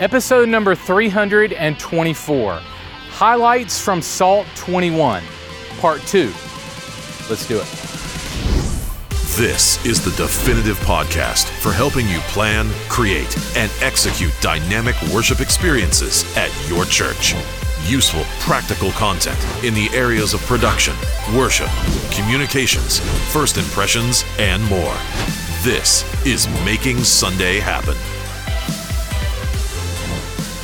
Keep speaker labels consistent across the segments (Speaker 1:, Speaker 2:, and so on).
Speaker 1: episode number 324 Highlights from SALT 21, Part 2. Let's do it.
Speaker 2: This is the definitive podcast for helping you plan, create, and execute dynamic worship experiences at your church. Useful, practical content in the areas of production, worship, communications, first impressions, and more. This is Making Sunday Happen.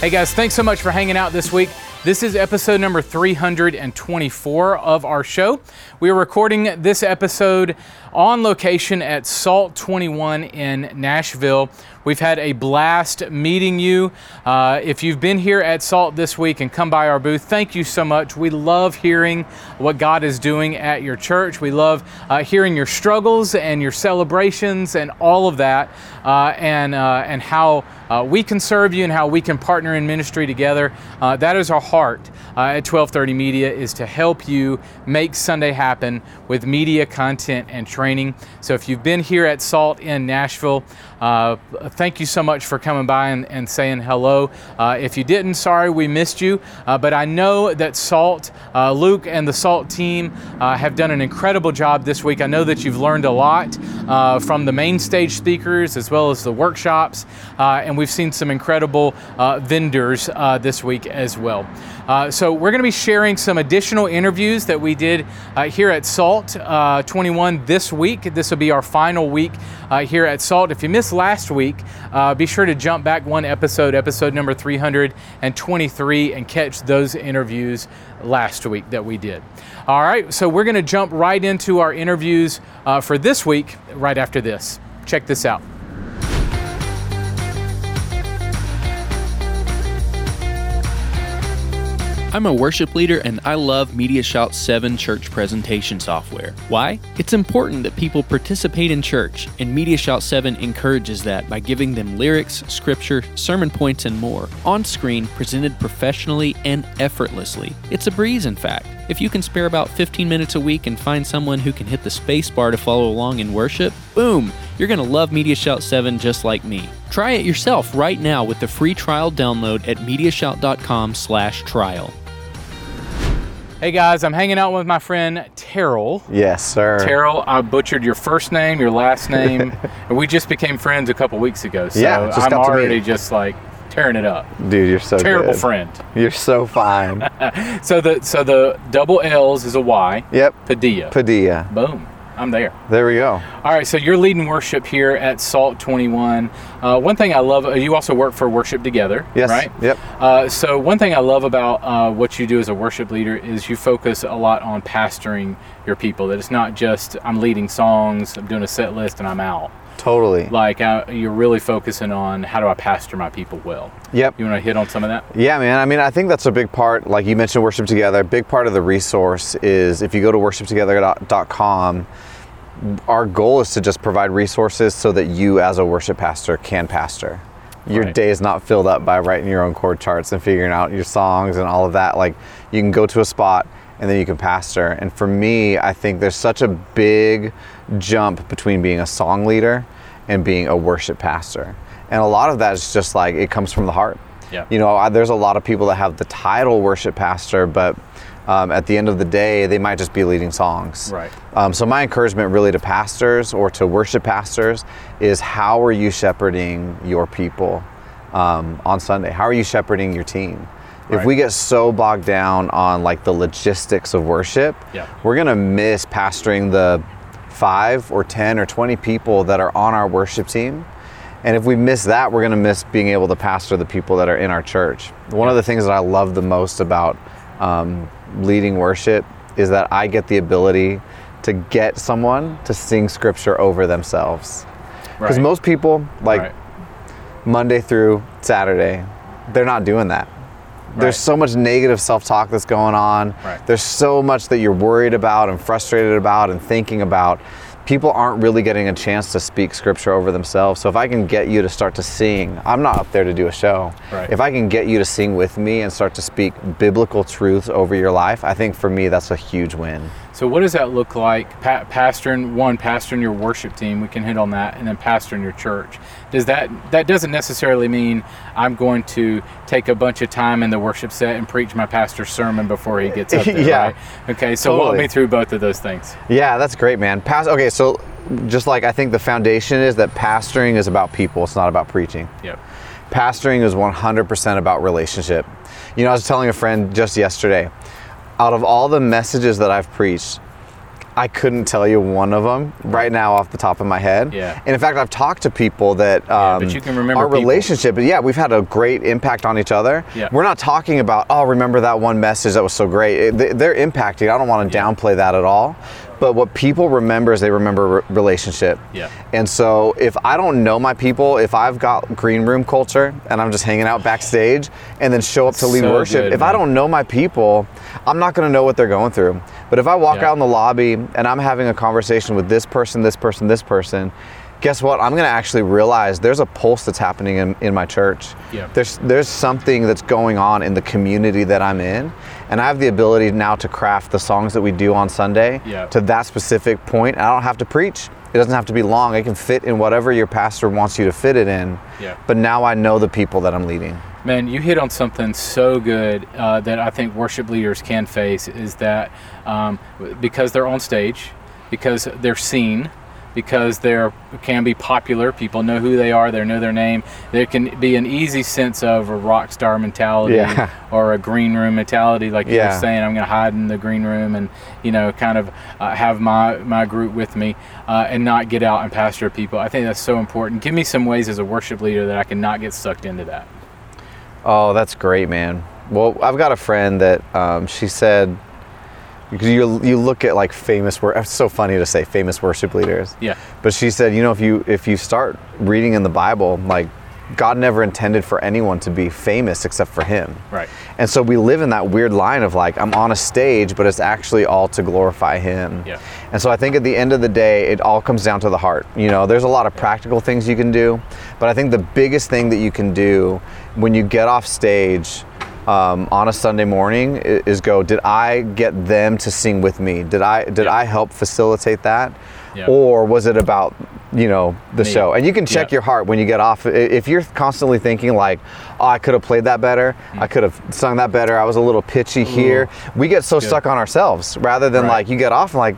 Speaker 1: Hey guys, thanks so much for hanging out this week. This is episode number 324 of our show. We are recording this episode on location at SALT 21 in Nashville. We've had a blast meeting you. Uh, if you've been here at SALT this week and come by our booth, thank you so much. We love hearing what God is doing at your church. We love uh, hearing your struggles and your celebrations and all of that, uh, and uh, and how uh, we can serve you and how we can partner in ministry together. Uh, that is our heart at 1230 Media is to help you make Sunday happen with media content and training. So if you've been here at SALT in Nashville, uh, thank you so much for coming by and, and saying hello. Uh, if you didn't, sorry we missed you. Uh, but I know that SALT, uh, Luke and the SALT team uh, have done an incredible job this week. I know that you've learned a lot uh, from the main stage speakers as well as the workshops. and we've seen some incredible vendors this week as well. so we're going to be sharing some additional interviews that we did here at SALT 21 this week. This will be our final week here at SALT. If you missed last week, uh, be sure to jump back one episode, episode number 323, and catch those interviews last week that we did. All right, so we're going to jump right into our interviews uh, for this week right after this. Check this out.
Speaker 3: I'm a worship leader and I love MediaShout 7 church presentation software. Why? It's important that people participate in church, and MediaShout 7 encourages that by giving them lyrics, scripture, sermon points, and more on screen, presented professionally and effortlessly. It's a breeze, in fact. If you can spare about 15 minutes a week and find someone who can hit the space bar to follow along in worship, boom, you're going to love MediaShout 7 just like me. Try it yourself right now with the free trial download at mediashout.com/trial.
Speaker 1: Hey guys, I'm hanging out with my friend Terryl.
Speaker 4: Yes, sir.
Speaker 1: Terryl, I butchered your first name, your last name, and we just became friends a couple weeks ago. So
Speaker 4: yeah,
Speaker 1: I'm already just like tearing it up.
Speaker 4: Dude, you're so
Speaker 1: Terrible
Speaker 4: good.
Speaker 1: friend.
Speaker 4: You're so fine.
Speaker 1: So the so the double L's is a Y.
Speaker 4: yep.
Speaker 1: Padilla.
Speaker 4: Padilla.
Speaker 1: Boom. I'm there.
Speaker 4: There we go.
Speaker 1: All right, so you're leading worship here at Salt 21. Uh, one thing I love, uh, you also work for Worship Together,
Speaker 4: Yes.
Speaker 1: right?
Speaker 4: Yep.
Speaker 1: Uh, so one thing I love about uh, what you do as a worship leader is you focus a lot on pastoring your people. That it's not just I'm leading songs, I'm doing a set list, and I'm out.
Speaker 4: Totally.
Speaker 1: Like uh, you're really focusing on how do I pastor my people well.
Speaker 4: Yep.
Speaker 1: You want to hit on some of that?
Speaker 4: Yeah, man. I mean, I think that's a big part. Like you mentioned, Worship Together. A big part of the resource is if you go to worshiptogether.com, our goal is to just provide resources so that you, as a worship pastor, can pastor. Your
Speaker 1: Right.
Speaker 4: day is not filled up by writing your own chord charts and figuring out your songs and all of that. Like you can go to a spot and then you can pastor. And for me, I think there's such a big jump between being a song leader and being a worship pastor. And a lot of that is just like it comes from the heart.
Speaker 1: Yeah.
Speaker 4: You know, I, there's a lot of people that have the title worship pastor, but um, at the end of the day, they might just be leading songs.
Speaker 1: Right.
Speaker 4: Um, so my encouragement really to pastors or to worship pastors is how are you shepherding your people um, on Sunday? How are you shepherding your team? If
Speaker 1: Right.
Speaker 4: we get so bogged down on like the logistics of worship,
Speaker 1: Yeah.
Speaker 4: we're gonna miss pastoring the five or ten or twenty people that are on our worship team. And if we miss that, we're gonna miss being able to pastor the people that are in our church. One of the things that I love the most about um, leading worship is that I get the ability to get someone to sing scripture over themselves. Because
Speaker 1: Right.
Speaker 4: most people, like
Speaker 1: Right.
Speaker 4: Monday through Saturday, they're not doing that.
Speaker 1: Right.
Speaker 4: There's so much negative self talk that's going on.
Speaker 1: Right.
Speaker 4: There's so much that you're worried about and frustrated about and thinking about. People aren't really getting a chance to speak scripture over themselves. So if I can get you to start to sing, I'm not up there to do a show.
Speaker 1: Right.
Speaker 4: If I can get you to sing with me and start to speak biblical truths over your life, I think for me that's a huge win.
Speaker 1: So what does that look like? Pa- pastoring one, pastoring your worship team. We can hit on that, and then pastoring your church. Does that that doesn't necessarily mean I'm going to take a bunch of time in the worship set and preach my pastor's sermon before he gets up there,
Speaker 4: Yeah.
Speaker 1: right? Okay, so walk me through both of those things.
Speaker 4: Yeah, that's great, man. Past, okay, so just like I think the foundation is that pastoring is about people, it's not about preaching.
Speaker 1: Yep.
Speaker 4: Pastoring is 100% about relationship. You know, I was telling a friend just yesterday, out of all the messages that I've preached, I couldn't tell you one of them right now off the top of my head.
Speaker 1: Yeah.
Speaker 4: And in fact, I've talked to people that um,
Speaker 1: but you can remember
Speaker 4: our
Speaker 1: people.
Speaker 4: relationship. But yeah, we've had a great impact on each other.
Speaker 1: Yeah.
Speaker 4: We're not talking about oh, remember that one message that was so great. It- they- They're impacting. I don't want to downplay that at all. But what people remember is they remember re- relationship.
Speaker 1: Yeah.
Speaker 4: And so if I don't know my people, if I've got green room culture and I'm just hanging out backstage and then show up to lead
Speaker 1: So
Speaker 4: worship,
Speaker 1: good,
Speaker 4: if I don't know my people, I'm not going to know what they're going through. But if I walk
Speaker 1: Yeah.
Speaker 4: out in the lobby and I'm having a conversation with this person, this person, this person, guess what? I'm going to actually realize there's a pulse that's happening in, in my church.
Speaker 1: Yeah.
Speaker 4: There's there's something that's going on in the community that I'm in, and I have the ability now to craft the songs that we do on Sunday
Speaker 1: Yeah.
Speaker 4: to that specific point. I don't have to preach. It doesn't have to be long. It can fit in whatever your pastor wants you to fit it in.
Speaker 1: Yeah.
Speaker 4: But now I know the people that I'm leading.
Speaker 1: Man, you hit on something so good uh, that I think worship leaders can face is that um, because they're on stage, because they're seen, because they can be popular, people know who they are, they know their name. There can be an easy sense of a rock star mentality
Speaker 4: Yeah.
Speaker 1: or a green room mentality, like you
Speaker 4: Yeah.
Speaker 1: were saying. I'm going to hide in the green room and you know, kind of uh, have my my group with me uh, and not get out and pastor people. I think that's so important. Give me some ways as a worship leader that I can not get sucked into that.
Speaker 4: Oh, that's great, man. Well, I've got a friend that um, she said because you you look at like famous It's so funny to say famous worship leaders.
Speaker 1: Yeah.
Speaker 4: But she said, you know, if you if you start reading in the Bible, like God never intended for anyone to be famous except for Him.
Speaker 1: Right.
Speaker 4: And so we live in that weird line of like I'm on a stage, but it's actually all to glorify Him.
Speaker 1: Yeah.
Speaker 4: And so I think at the end of the day, it all comes down to the heart. You know, there's a lot of practical things you can do, but I think the biggest thing that you can do when you get off stage um, on a Sunday morning is go, did I get them to sing with me? Did I did
Speaker 1: Yeah.
Speaker 4: I help facilitate that?
Speaker 1: Yeah.
Speaker 4: Or was it about, you know, the
Speaker 1: Me.
Speaker 4: show? And you can check your heart when you get off. If you're constantly thinking like, oh, I could have played that better, I could have sung that better, I was a little pitchy here. We get so
Speaker 1: Good.
Speaker 4: stuck on ourselves rather than
Speaker 1: Right.
Speaker 4: like you get off and like,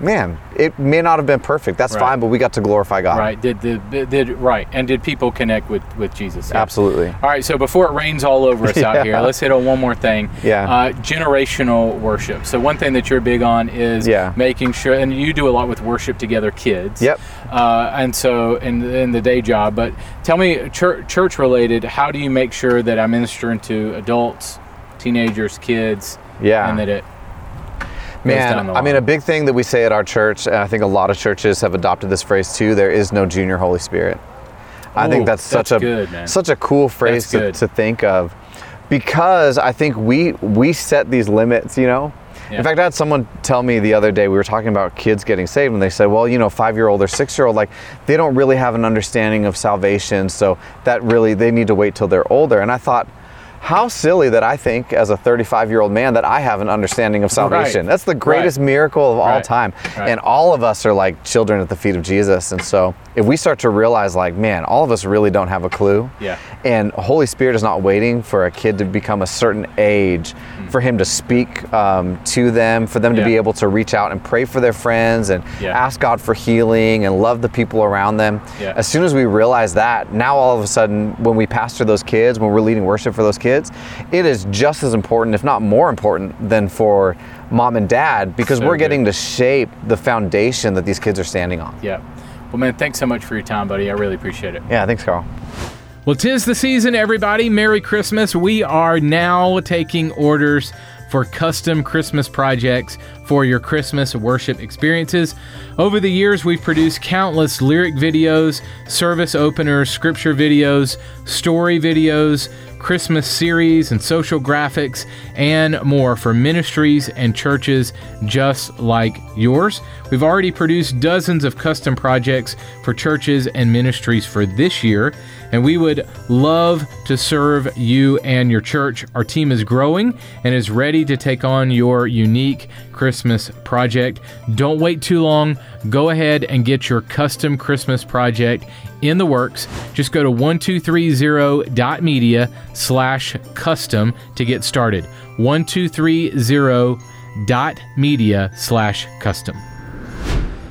Speaker 4: man, it may not have been perfect. That's
Speaker 1: Right.
Speaker 4: fine, but we got to glorify God.
Speaker 1: Right. Did the did right and did people connect with with Jesus? Yeah.
Speaker 4: Absolutely.
Speaker 1: All right. So before it rains all over us out here, let's hit on one more thing.
Speaker 4: Yeah.
Speaker 1: Uh, generational worship. So one thing that you're big on is
Speaker 4: Yeah.
Speaker 1: making sure, and you do a lot with worship together kids.
Speaker 4: Yep.
Speaker 1: Uh, and so in in the day job, but tell me church church related. How do you make sure that I'm ministering to adults, teenagers, kids?
Speaker 4: Yeah.
Speaker 1: And that it
Speaker 4: Man, I mean, a big thing that we say at our church, and I think a lot of churches have adopted this phrase too. There is no junior Holy Spirit. I
Speaker 1: Ooh,
Speaker 4: think that's such
Speaker 1: that's
Speaker 4: a
Speaker 1: good,
Speaker 4: such a cool phrase to, to think of, because I think we we set these limits. You know.
Speaker 1: Yeah.
Speaker 4: In fact, I had someone tell me the other day we were talking about kids getting saved, and they said, "Well, you know, five-year-old or six-year-old, like they don't really have an understanding of salvation, so that really they need to wait till they're older." And I thought. How silly that I think, as a 35 year old man, that I have an understanding of salvation. That's the greatest
Speaker 1: Right.
Speaker 4: miracle of all
Speaker 1: Right.
Speaker 4: time.
Speaker 1: Right.
Speaker 4: And all of us are like children at the feet of Jesus. And so if we start to realize, like, man, all of us really don't have a clue.
Speaker 1: Yeah.
Speaker 4: And Holy Spirit is not waiting for a kid to become a certain age for him to speak um, to them, for them to
Speaker 1: Yeah.
Speaker 4: be able to reach out and pray for their friends and
Speaker 1: Yeah.
Speaker 4: ask God for healing and love the people around them.
Speaker 1: Yeah.
Speaker 4: As soon as we realize that, now all of a sudden, when we pastor those kids, when we're leading worship for those kids, it is just as important, if not more important, than for mom and dad because
Speaker 1: So
Speaker 4: we're
Speaker 1: good.
Speaker 4: getting to shape the foundation that these kids are standing on.
Speaker 1: Yeah. Well, man, thanks so much for your time, buddy. I really appreciate it.
Speaker 4: Yeah, thanks, Carl.
Speaker 1: Well, tis the season, everybody. Merry Christmas. We are now taking orders for custom Christmas projects for your Christmas worship experiences. Over the years, we've produced countless lyric videos, service openers, scripture videos, story videos, Christmas series, and social graphics, and more for ministries and churches just like yours. We've already produced dozens of custom projects for churches and ministries for this year. and we would love to serve you and your church. Our team is growing and is ready to take on your unique Christmas project. Don't wait too long. Go ahead and get your custom Christmas project in the works. Just go to 1230.media slash custom to get started. 1230.media slash custom.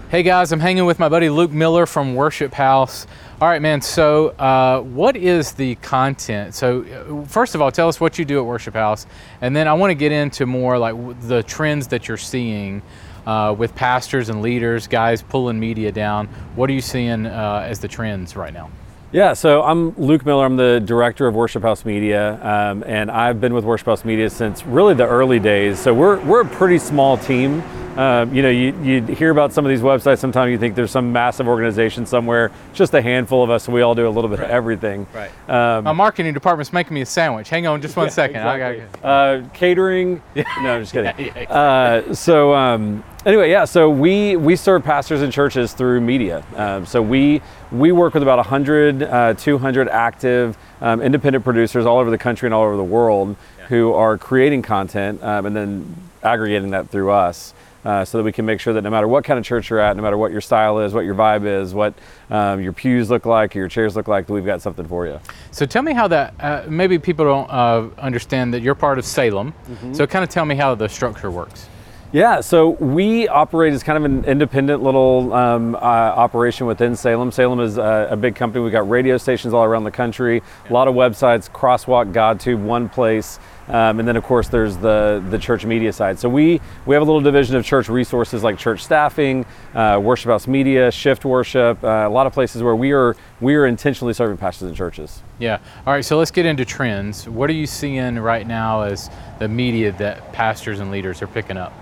Speaker 1: Hey guys, I'm hanging with my buddy Luke Miller from Worship House. All right, man. So, uh, what is the content? So, uh, first of all, tell us what you do at Worship House, and then I want to get into more like the trends that you're seeing uh, with pastors and leaders, guys pulling media down. What are you seeing uh, as the trends right now?
Speaker 5: Yeah, so I'm Luke Miller. I'm the director of Worship House Media, um, and I've been with Worship House Media since really the early days. So we're we're a pretty small team. Um, you know, you, you hear about some of these websites. Sometimes you think there's some massive organization somewhere. Just a handful of us, and we all do a little bit of everything.
Speaker 1: Right.
Speaker 5: Um,
Speaker 1: My marketing department's making me a sandwich. Hang on, just one second. I
Speaker 5: Exactly.
Speaker 1: got
Speaker 5: uh, catering. No, I'm just kidding.
Speaker 1: Yeah, yeah,
Speaker 5: uh, so um, anyway, yeah. So we we serve pastors and churches through media. Um, so we we work with about 100, uh, 200 active um, independent producers all over the country and all over the world who are creating content um, and then aggregating that through us. Uh, so that we can make sure that no matter what kind of church you're at, no matter what your style is, what your vibe is, what um, your pews look like, your chairs look like, that we've got something for you.
Speaker 1: So tell me how that. Uh, maybe people don't uh, understand that you're part of Salem. So kind of tell me how the structure works.
Speaker 5: Yeah, so we operate as kind of an independent little um, uh, operation within Salem. Salem is a, a big company. We've got radio stations all around the country, a lot of websites, Crosswalk, GodTube, One Place, um, and then of course there's the the church media side. So we we have a little division of church resources like church staffing, uh, worship house media, shift worship, uh, a lot of places where we are we are intentionally serving pastors and churches.
Speaker 1: Yeah. All right. So let's get into trends. What are you seeing right now as the media that pastors and leaders are picking up?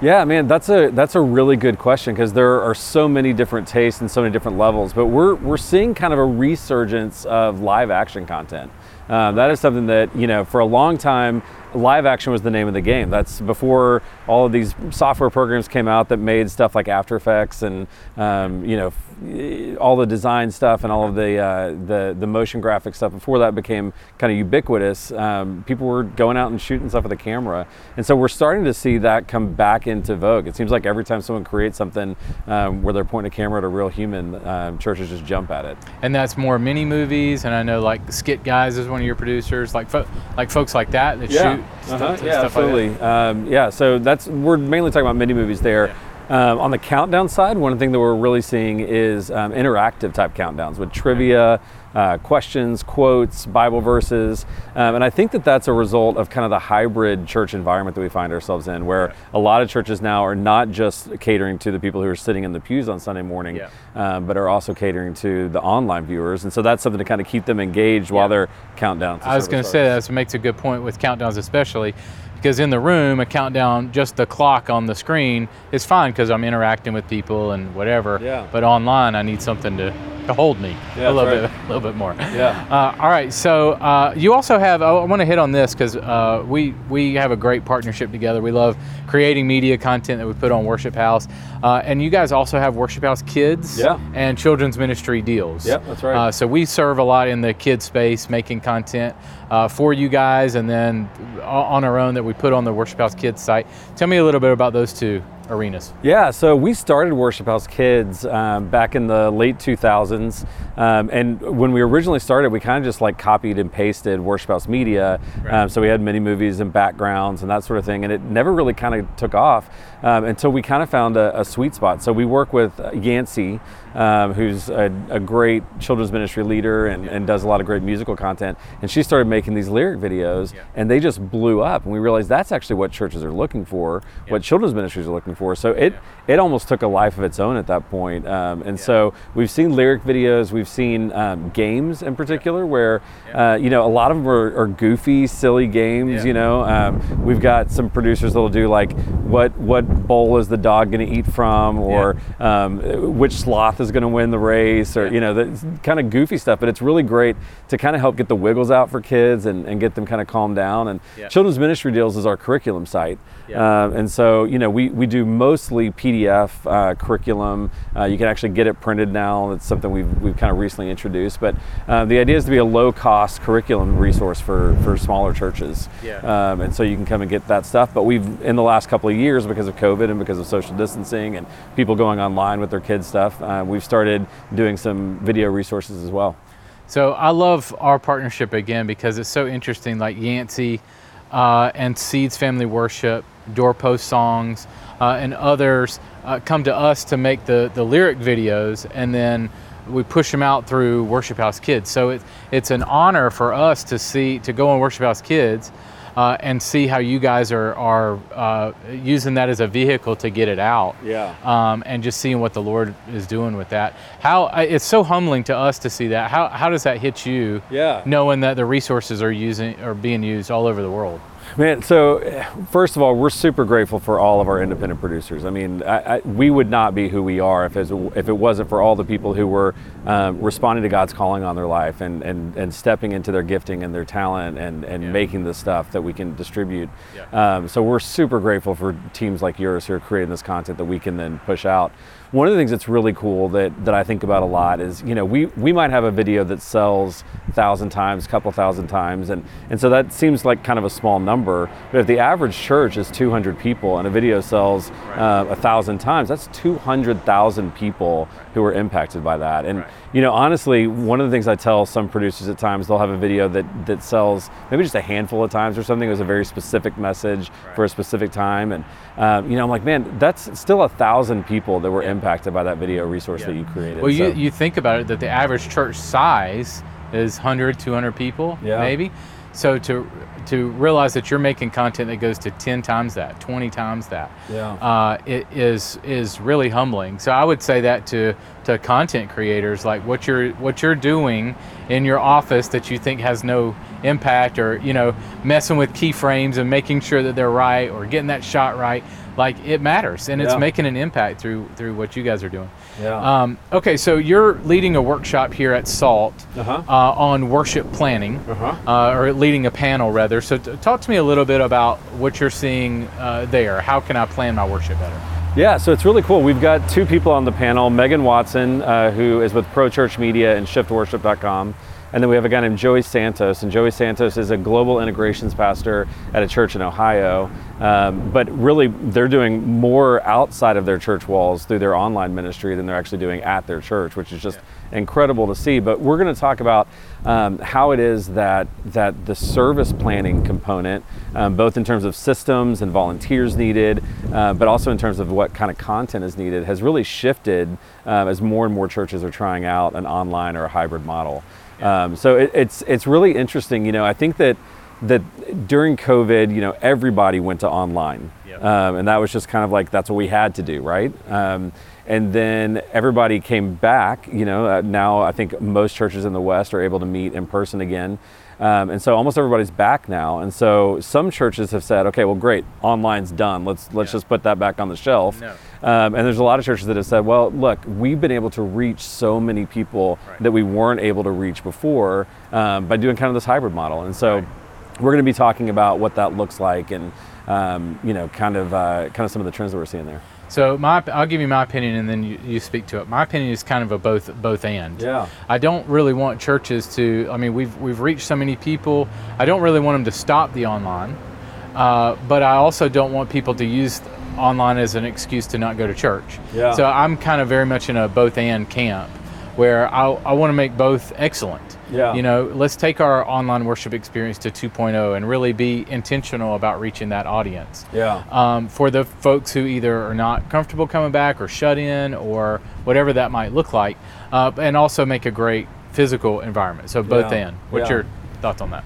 Speaker 5: Yeah, man, that's a that's a really good question because there are so many different tastes and so many different levels. But we're we're seeing kind of a resurgence of live action content. Um, that is something that you know for a long time, live action was the name of the game. That's before all of these software programs came out that made stuff like After Effects and um, you know all the design stuff and all of the uh, the the motion graphic stuff. Before that became kind of ubiquitous, um, people were going out and shooting stuff with a camera, and so we're starting to see that come back into vogue. It seems like every time someone creates something um, where they're pointing a camera at a real human, um, churches just jump at it.
Speaker 1: And that's more mini movies. And I know like Skit Guys is one of your producers, like fo- like folks like that that shoot stuff,
Speaker 5: Uh-huh.
Speaker 1: stuff
Speaker 5: yeah,
Speaker 1: like that.
Speaker 5: absolutely. um, yeah, so that's we're mainly talking about mini movies there. Um, on the countdown side, one thing that we're really seeing is um, interactive type countdowns with trivia, uh, questions, quotes, Bible verses, um, and I think that that's a result of kind of the hybrid church environment that we find ourselves in, where a lot of churches now are not just catering to the people who are sitting in the pews on Sunday morning,
Speaker 1: Yeah.
Speaker 5: um, but are also catering to the online viewers, and so that's something to kind of keep them engaged while they're countdown. to
Speaker 1: I was going to say that makes a good point with countdowns, especially because in the room, a countdown, just the clock on the screen is fine because I'm interacting with people and whatever.
Speaker 5: Yeah.
Speaker 1: But online, I need something to, to hold me
Speaker 5: Yeah,
Speaker 1: a little
Speaker 5: that's
Speaker 1: bit, a little bit more.
Speaker 5: Yeah.
Speaker 1: Uh, all right. So uh, you also have. I want to hit on this because uh, we we have a great partnership together. We love creating media content that we put on Worship House, uh, and you guys also have Worship House Kids
Speaker 5: Yeah.
Speaker 1: and children's ministry deals.
Speaker 5: Yep, that's right.
Speaker 1: Uh, so we serve a lot in the kid space, making content uh, for you guys, and then on our own that we put on the Worship House Kids site. Tell me a little bit about those two arenas.
Speaker 5: Yeah, so we started Worship House Kids um, back in the late 2000s. Um, and when we originally started, we kind of just like copied and pasted Worship House Media. Um, so we had mini movies and backgrounds and that sort of thing. And it never really kind of took off um, until we kind of found a, a sweet spot. So we work with uh, Yancy, um, who's a, a great children's ministry leader and, and does a lot of great musical content. And she started making these lyric videos and they just blew up. And we realized that's actually what churches are looking for, what children's ministries are looking for. So it, it almost took a life of its own at that point. Um, and so we've seen lyric videos, we've seen um, games in particular where, uh, you know, a lot of them are, are goofy, silly games, you know. Um, we've got some producers that'll do like, what, what bowl is the dog going to eat from or um, which sloth is going to win the race or, you know, that's kind of goofy stuff. But it's really great to kind of help get the wiggles out for kids and, and get them kind of calmed down. And Children's Ministry Deals is our curriculum site. Um, and so, you know, we, we do mostly PDF uh, curriculum. Uh, you can actually get it printed now. That's something we've, we've kind of recently introduced. But uh, the idea is to be a low cost curriculum resource for, for smaller churches.
Speaker 1: Yeah.
Speaker 5: Um, and so you can come and get that stuff. But we've, in the last couple of years, because of COVID and because of social distancing and people going online with their kids' stuff, uh, we've started doing some video resources as well.
Speaker 1: So I love our partnership again because it's so interesting. Like Yancy uh, and Seeds Family Worship, Doorpost Songs, uh, and others uh, come to us to make the, the lyric videos, and then we push them out through Worship House Kids. So it, it's an honor for us to see to go on Worship House Kids. Uh, and see how you guys are, are uh, using that as a vehicle to get it out.
Speaker 5: Yeah.
Speaker 1: Um, and just seeing what the Lord is doing with that. How it's so humbling to us to see that. How, how does that hit you?
Speaker 5: Yeah.
Speaker 1: Knowing that the resources are using are being used all over the world.
Speaker 5: Man, so eh, first of all, we're super grateful for all of our independent producers. I mean, I, I, we would not be who we are if, as, if it wasn't for all the people who were um, responding to God's calling on their life and, and, and stepping into their gifting and their talent and, and making the stuff that we can distribute. Um, so we're super grateful for teams like yours who are creating this content that we can then push out. One of the things that's really cool that, that I think about a lot is, you know, we, we might have a video that sells a thousand times, a couple thousand times, and, and so that seems like kind of a small number. But if the average church is 200 people and a video sells uh, a thousand times, that's 200,000 people who are impacted by that. And, you know, honestly, one of the things I tell some producers at times, they'll have a video that, that sells maybe just a handful of times or something. It was a very specific message for a specific time. And, um, you know, I'm like, man, that's still a thousand people that were impacted by that video resource that you created.
Speaker 1: Well, you, you think about it that the average church size is 100, 200 people,
Speaker 5: Yeah.
Speaker 1: maybe. So to to realize that you're making content that goes to 10 times that, 20 times that,
Speaker 5: Yeah.
Speaker 1: uh, it is is really humbling. So I would say that to to content creators, like what you're what you're doing in your office that you think has no impact, or you know, messing with keyframes and making sure that they're right, or getting that shot right, like it matters, and it's making an impact through through what you guys are doing.
Speaker 5: Yeah.
Speaker 1: Um, okay, so you're leading a workshop here at SALT
Speaker 5: Uh-huh.
Speaker 1: uh, on worship planning,
Speaker 5: Uh-huh.
Speaker 1: uh, or leading a panel rather. So, t- talk to me a little bit about what you're seeing uh, there. How can I plan my worship better?
Speaker 5: Yeah, so it's really cool. We've got two people on the panel Megan Watson, uh, who is with Pro Church Media and shiftworship.com. And then we have a guy named Joey Santos. And Joey Santos is a global integrations pastor at a church in Ohio. Um, but really, they're doing more outside of their church walls through their online ministry than they're actually doing at their church, which is just incredible to see. But we're going to talk about um, how it is that that the service planning component, um, both in terms of systems and volunteers needed, uh, but also in terms of what kind of content is needed, has really shifted um, as more and more churches are trying out an online or a hybrid model. Um, so it, it's it's really interesting. You know, I think that that during COVID, you know, everybody went to online,
Speaker 1: Yep.
Speaker 5: um, and that was just kind of like that's what we had to do, right? And then everybody came back. You know, uh, now I think most churches in the West are able to meet in person again. Um, and so almost everybody's back now. And so some churches have said, okay, well, great, online's done. Let's let's
Speaker 1: Yeah.
Speaker 5: just put that back on the shelf.
Speaker 1: No.
Speaker 5: Um, and there's a lot of churches that have said, well, look, we've been able to reach so many people
Speaker 1: Right.
Speaker 5: that we weren't able to reach before um, by doing kind of this hybrid model. And so
Speaker 1: Right.
Speaker 5: we're going to be talking about what that looks like and um, you know, kind of uh, kind of some of the trends that we're seeing there.
Speaker 1: So my, I'll give you my opinion, and then you, you speak to it. My opinion is kind of a both both and.
Speaker 5: Yeah.
Speaker 1: I don't really want churches to. I mean, we've we've reached so many people. I don't really want them to stop the online, uh, but I also don't want people to use online as an excuse to not go to church.
Speaker 5: Yeah.
Speaker 1: So I'm kind of very much in a both and camp, where I I want to make both excellent.
Speaker 5: Yeah.
Speaker 1: You know, let's take our online worship experience to 2.0 and really be intentional about reaching that audience
Speaker 5: Yeah.
Speaker 1: um, for the folks who either are not comfortable coming back or shut in or whatever that might look like, uh, and also make a great physical environment. So both
Speaker 5: Yeah.
Speaker 1: in. What's
Speaker 5: Yeah.
Speaker 1: your thoughts on that?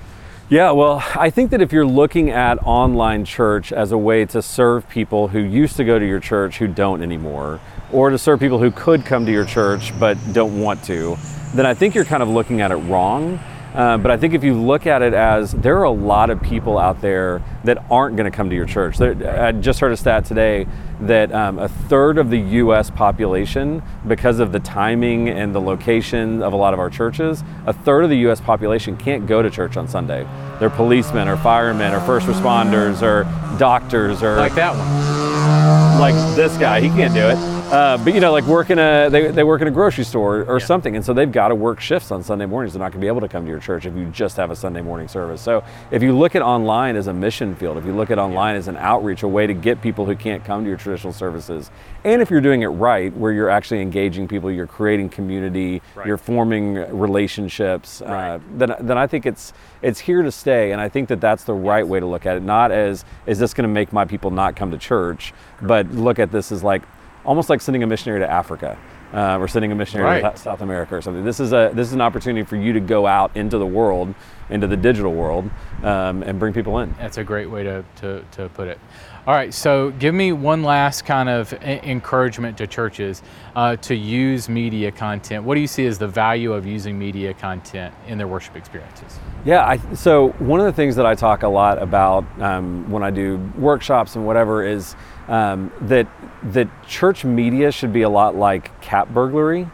Speaker 5: Yeah, well, I think that if you're looking at online church as a way to serve people who used to go to your church who don't anymore, or to serve people who could come to your church but don't want to, then I think you're kind of looking at it wrong. Uh, but I think if you look at it as there are a lot of people out there that aren't going to come to your church. There, I just heard a stat today that um, a third of the U.S. population, because of the timing and the location of a lot of our churches, a third of the U.S. population can't go to church on Sunday. They're policemen or firemen or first responders or doctors or
Speaker 1: Like that one.
Speaker 5: like this guy, he can't do it. Uh, but you know, like work in a they, they work in a grocery store or something, and so they've got to work shifts on Sunday mornings. They're not going to be able to come to your church if you just have a Sunday morning service. So if you look at online as a mission field, if you look at online as an outreach, a way to get people who can't come to your traditional services, and if you're doing it right, where you're actually engaging people, you're creating community,
Speaker 1: Right.
Speaker 5: you're forming relationships,
Speaker 1: Right.
Speaker 5: uh, then then I think it's it's here to stay, and I think that that's the right way to look at it. Not as is this going to make my people not come to church, but look at this as like almost like sending a missionary to Africa. Uh, or sending a missionary
Speaker 1: Right.
Speaker 5: to South America or something. This is a this is an opportunity for you to go out into the world, into the digital world, um, and bring people in.
Speaker 1: That's a great way to, to, to put it. All right, so give me one last kind of encouragement to churches uh, to use media content. What do you see as the value of using media content in their worship experiences?
Speaker 5: Yeah, I, so one of the things that I talk a lot about um, when I do workshops and whatever is um, that that church media should be a lot like cat burglary.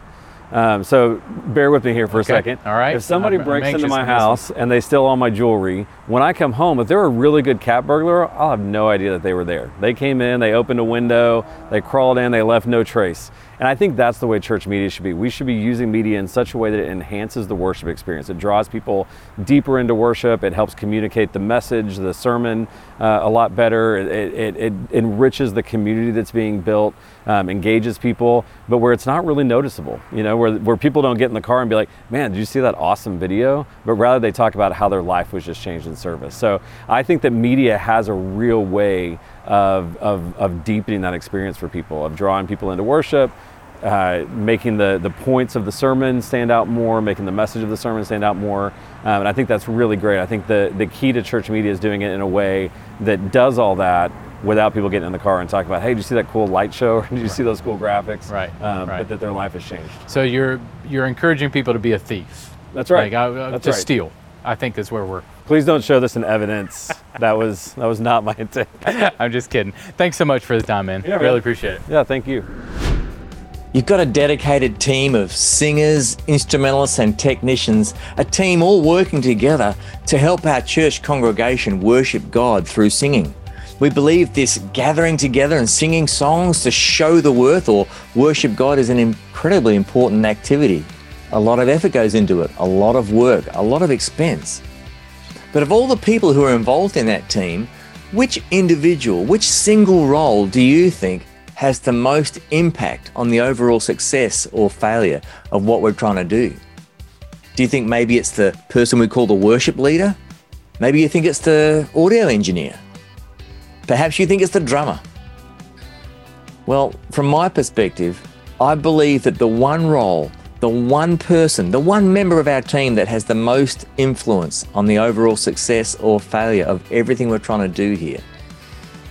Speaker 5: Um, so bear with me here for
Speaker 1: Okay,
Speaker 5: a second.
Speaker 1: all right.
Speaker 5: If somebody
Speaker 1: I'm- I'm
Speaker 5: breaks into my
Speaker 1: for this one.
Speaker 5: house and they steal all my jewelry, when I come home, if they're a really good cat burglar, I'll have no idea that they were there. They came in, they opened a window, they crawled in, they left no trace. And I think that's the way church media should be. We should be using media in such a way that it enhances the worship experience. It draws people deeper into worship. It helps communicate the message, the sermon uh, a lot better. It, it, it enriches the community that's being built, um, engages people, but where it's not really noticeable, you know, where, where people don't get in the car and be like, man, did you see that awesome video? But rather they talk about how their life was just changed in service. So I think that media has a real way of, of, of deepening that experience for people, of drawing people into worship, uh, making the, the points of the sermon stand out more, making the message of the sermon stand out more. Um, and I think that's really great. I think the, the key to church media is doing it in a way that does all that without people getting in the car and talking about, hey, did you see that cool light show? did you see those cool graphics?
Speaker 1: Right,
Speaker 5: Um,
Speaker 1: right.
Speaker 5: But that their life has changed.
Speaker 1: So you're you're encouring people to be a thief.
Speaker 5: That's right.
Speaker 1: Like, I-
Speaker 5: That's
Speaker 1: to
Speaker 5: right.
Speaker 1: steal. I think is where we're.
Speaker 5: Please don't show this in evidence. that was that was not my intent.
Speaker 1: I'm just kidding. Thanks so much for the time, man.
Speaker 5: Yeah, man.
Speaker 1: really appreciate it.
Speaker 5: Yeah, thank you.
Speaker 6: You've got a dedicated team of singers, instrumentalists, and technicians, a team all working together to help our church congregation worship God through singing. We believe this gathering together and singing songs to show the worth or worship God is an incredibly important activity. A lot of effort goes into it, a lot of work, a lot of expense. But of all the people who are involved in that team, which individual, which single role do you think has the most impact on the overall success or failure of what we're trying to do? Do you think maybe it's the person we call the worship leader? Maybe you think it's the audio engineer? Perhaps you think it's the drummer? Well, from my perspective, I believe that the one role, the one person, the one member of our team that has the most influence on the overall success or failure of everything we're trying to do here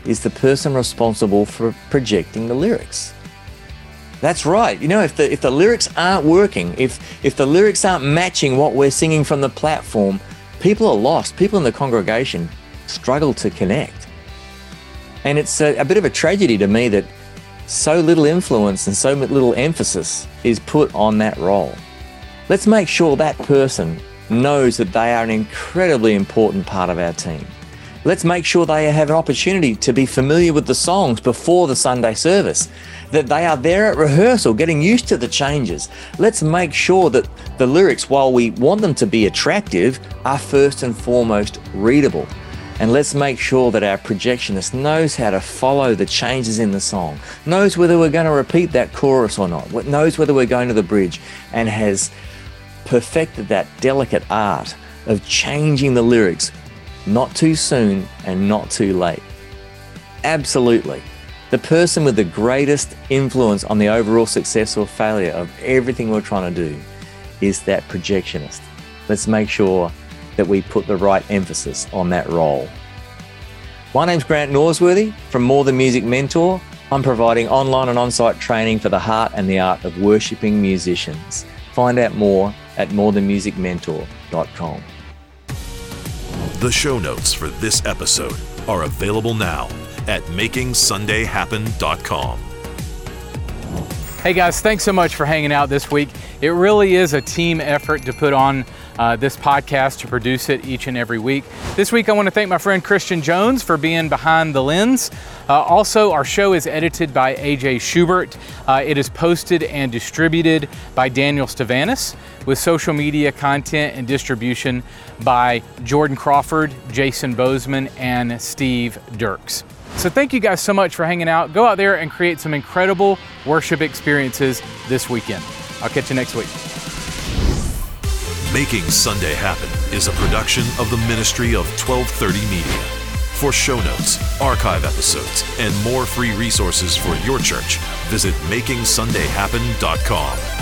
Speaker 6: is the person responsible for projecting the lyrics. That's right. You know, if the if the lyrics aren't working, if if the lyrics aren't matching what we're singing from the platform, people are lost. People in the congregation struggle to connect. And it's a, a bit of a tragedy to me that so little influence and so little emphasis is put on that role. Let's make sure that person knows that they are an incredibly important part of our team. Let's make sure they have an opportunity to be familiar with the songs before the Sunday service, that they are there at rehearsal getting used to the changes. Let's make sure that the lyrics, while we want them to be attractive, are first and foremost readable. And let's make sure that our projectionist knows how to follow the changes in the song, knows whether we're going to repeat that chorus or not, knows whether we're going to the bridge, and has perfected that delicate art of changing the lyrics not too soon and not too late. Absolutely. The person with the greatest influence on the overall success or failure of everything we're trying to do is that projectionist. Let's make sure that we put the right emphasis on that role. My name's Grant Norsworthy from More Than Music Mentor. I'm providing online and on site training for the heart and the art of worshipping musicians. Find out more at morethanmusicmentor.com.
Speaker 2: The show notes for this episode are available now at makingsundayhappen.com.
Speaker 1: Hey guys, thanks so much for hanging out this week. It really is a team effort to put on uh, this podcast to produce it each and every week. This week, I want to thank my friend Christian Jones for being behind the lens. Uh, also, our show is edited by AJ Schubert. Uh, it is posted and distributed by Daniel Stavanis, with social media content and distribution by Jordan Crawford, Jason Bozeman, and Steve Dirks. So, thank you guys so much for hanging out. Go out there and create some incredible worship experiences this weekend. I'll catch you next week.
Speaker 2: Making Sunday Happen is a production of the Ministry of 1230 Media. For show notes, archive episodes, and more free resources for your church, visit MakingSundayHappen.com.